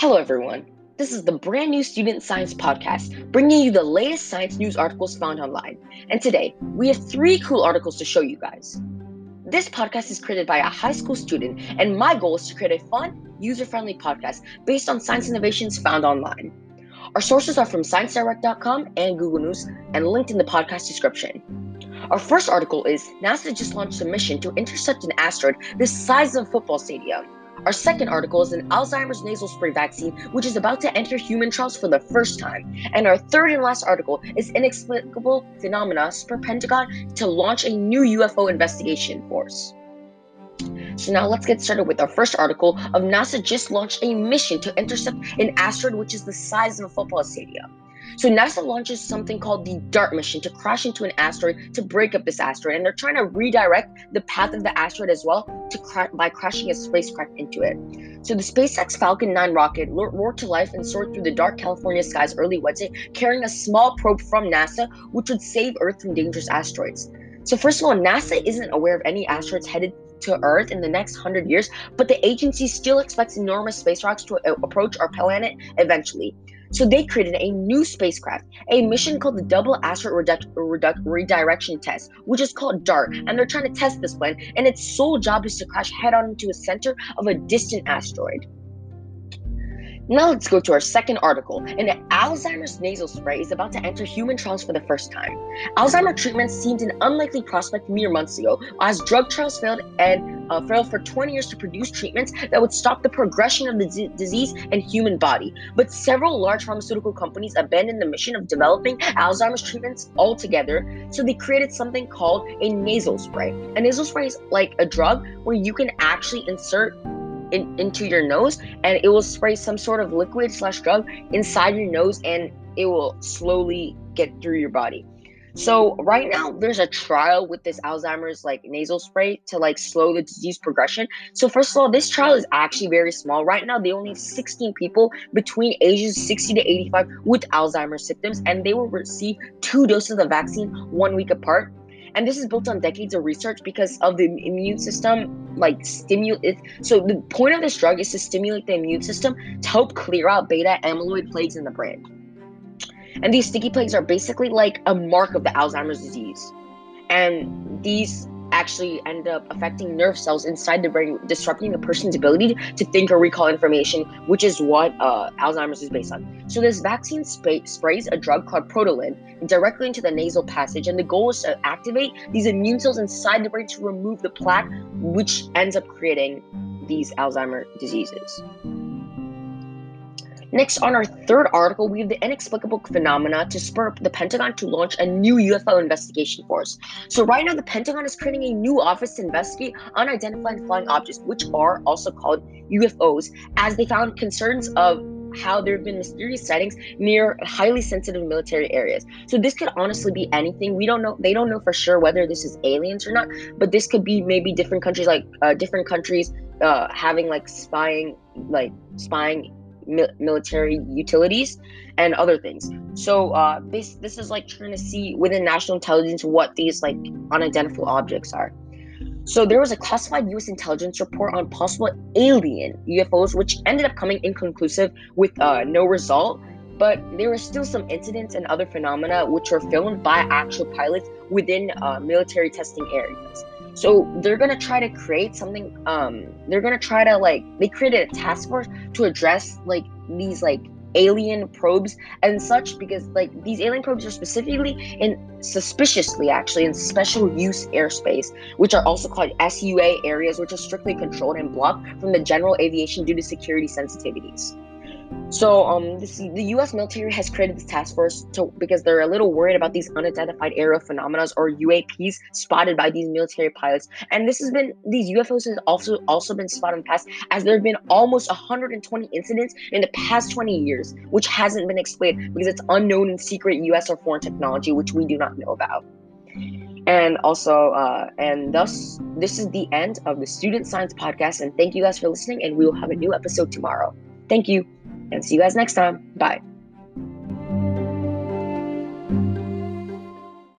Hello, everyone. This is the brand new Student Science Podcast, bringing you the latest science news articles found online. And today, we have three cool articles to show you guys. This podcast is created by a high school student, and my goal is to create a fun, user friendly podcast based on science innovations found online. Our sources are from ScienceDirect.com and Google News, and linked in the podcast description. Our first article is NASA just launched a mission to intercept an asteroid the size of a football stadium. Our second article is an Alzheimer's nasal spray vaccine, which is about to enter human trials for the first time. And our third and last article is inexplicable phenomena spur Pentagon to launch a new UFO investigation force. So now let's get started with our first article of NASA just launched a mission to intercept an asteroid which is the size of a football stadium. So NASA launches something called the DART mission to crash into an asteroid to break up this asteroid, and they're trying to redirect the path of the asteroid as well to cra- by crashing a spacecraft into it. So the SpaceX Falcon 9 rocket roared to life and soared through the dark California skies early Wednesday, carrying a small probe from NASA, which would save Earth from dangerous asteroids. So first of all, NASA isn't aware of any asteroids headed to Earth in the next 100 years, but the agency still expects enormous space rocks to uh, approach our planet eventually. So they created a new spacecraft, a mission called the Double Asteroid Redu- Redu- Redirection Test, which is called DART, and they're trying to test this plan, and its sole job is to crash head on into the center of a distant asteroid. Now let's go to our second article. An Alzheimer's nasal spray is about to enter human trials for the first time. Alzheimer treatment seemed an unlikely prospect mere months ago, as drug trials failed and uh, failed for 20 years to produce treatments that would stop the progression of the d- disease and human body. But several large pharmaceutical companies abandoned the mission of developing Alzheimer's treatments altogether, so they created something called a nasal spray. A nasal spray is like a drug where you can actually insert in, into your nose and it will spray some sort of liquid slash drug inside your nose and it will slowly get through your body. So right now there's a trial with this alzheimer's like nasal spray to like slow the disease progression. So first of all this trial is actually very small. Right now they only have 16 people between ages 60 to 85 with alzheimer's symptoms and they will receive two doses of vaccine one week apart and this is built on decades of research because of the immune system like stimulate so the point of this drug is to stimulate the immune system to help clear out beta amyloid plaques in the brain. And these sticky plaques are basically like a mark of the alzheimer's disease. And these actually end up affecting nerve cells inside the brain, disrupting a person's ability to think or recall information, which is what uh, Alzheimer's is based on. So this vaccine spray- sprays a drug called Protollin directly into the nasal passage, and the goal is to activate these immune cells inside the brain to remove the plaque, which ends up creating these Alzheimer diseases. Next, on our third article, we have the inexplicable phenomena to spur the Pentagon to launch a new UFO investigation force. So, right now, the Pentagon is creating a new office to investigate unidentified flying objects, which are also called UFOs, as they found concerns of how there have been mysterious sightings near highly sensitive military areas. So this could honestly be anything. We don't know. They don't know for sure whether this is aliens or not. But this could be maybe different countries, like uh, different countries uh, having like spying, like spying military utilities and other things. So uh, this this is like trying to see within national intelligence what these like unidentified objects are. So there was a classified U.S. intelligence report on possible alien UFOs, which ended up coming inconclusive with uh, no result. But there were still some incidents and other phenomena which were filmed by actual pilots within uh, military testing areas. So they're gonna try to create something. Um, they're gonna try to like they created a task force to address like these like alien probes and such because like these alien probes are specifically in suspiciously actually in special use airspace which are also called SUA areas which are strictly controlled and blocked from the general aviation due to security sensitivities. So, um, this, the U.S. military has created this task force to, because they're a little worried about these unidentified aerial phenomena or UAPs spotted by these military pilots. And this has been these UFOs has also also been spotted in the past, as there have been almost 120 incidents in the past 20 years, which hasn't been explained because it's unknown and secret U.S. or foreign technology, which we do not know about. And also, uh, and thus, this is the end of the Student Science Podcast. And thank you guys for listening. And we will have a new episode tomorrow. Thank you and see you guys next time. Bye.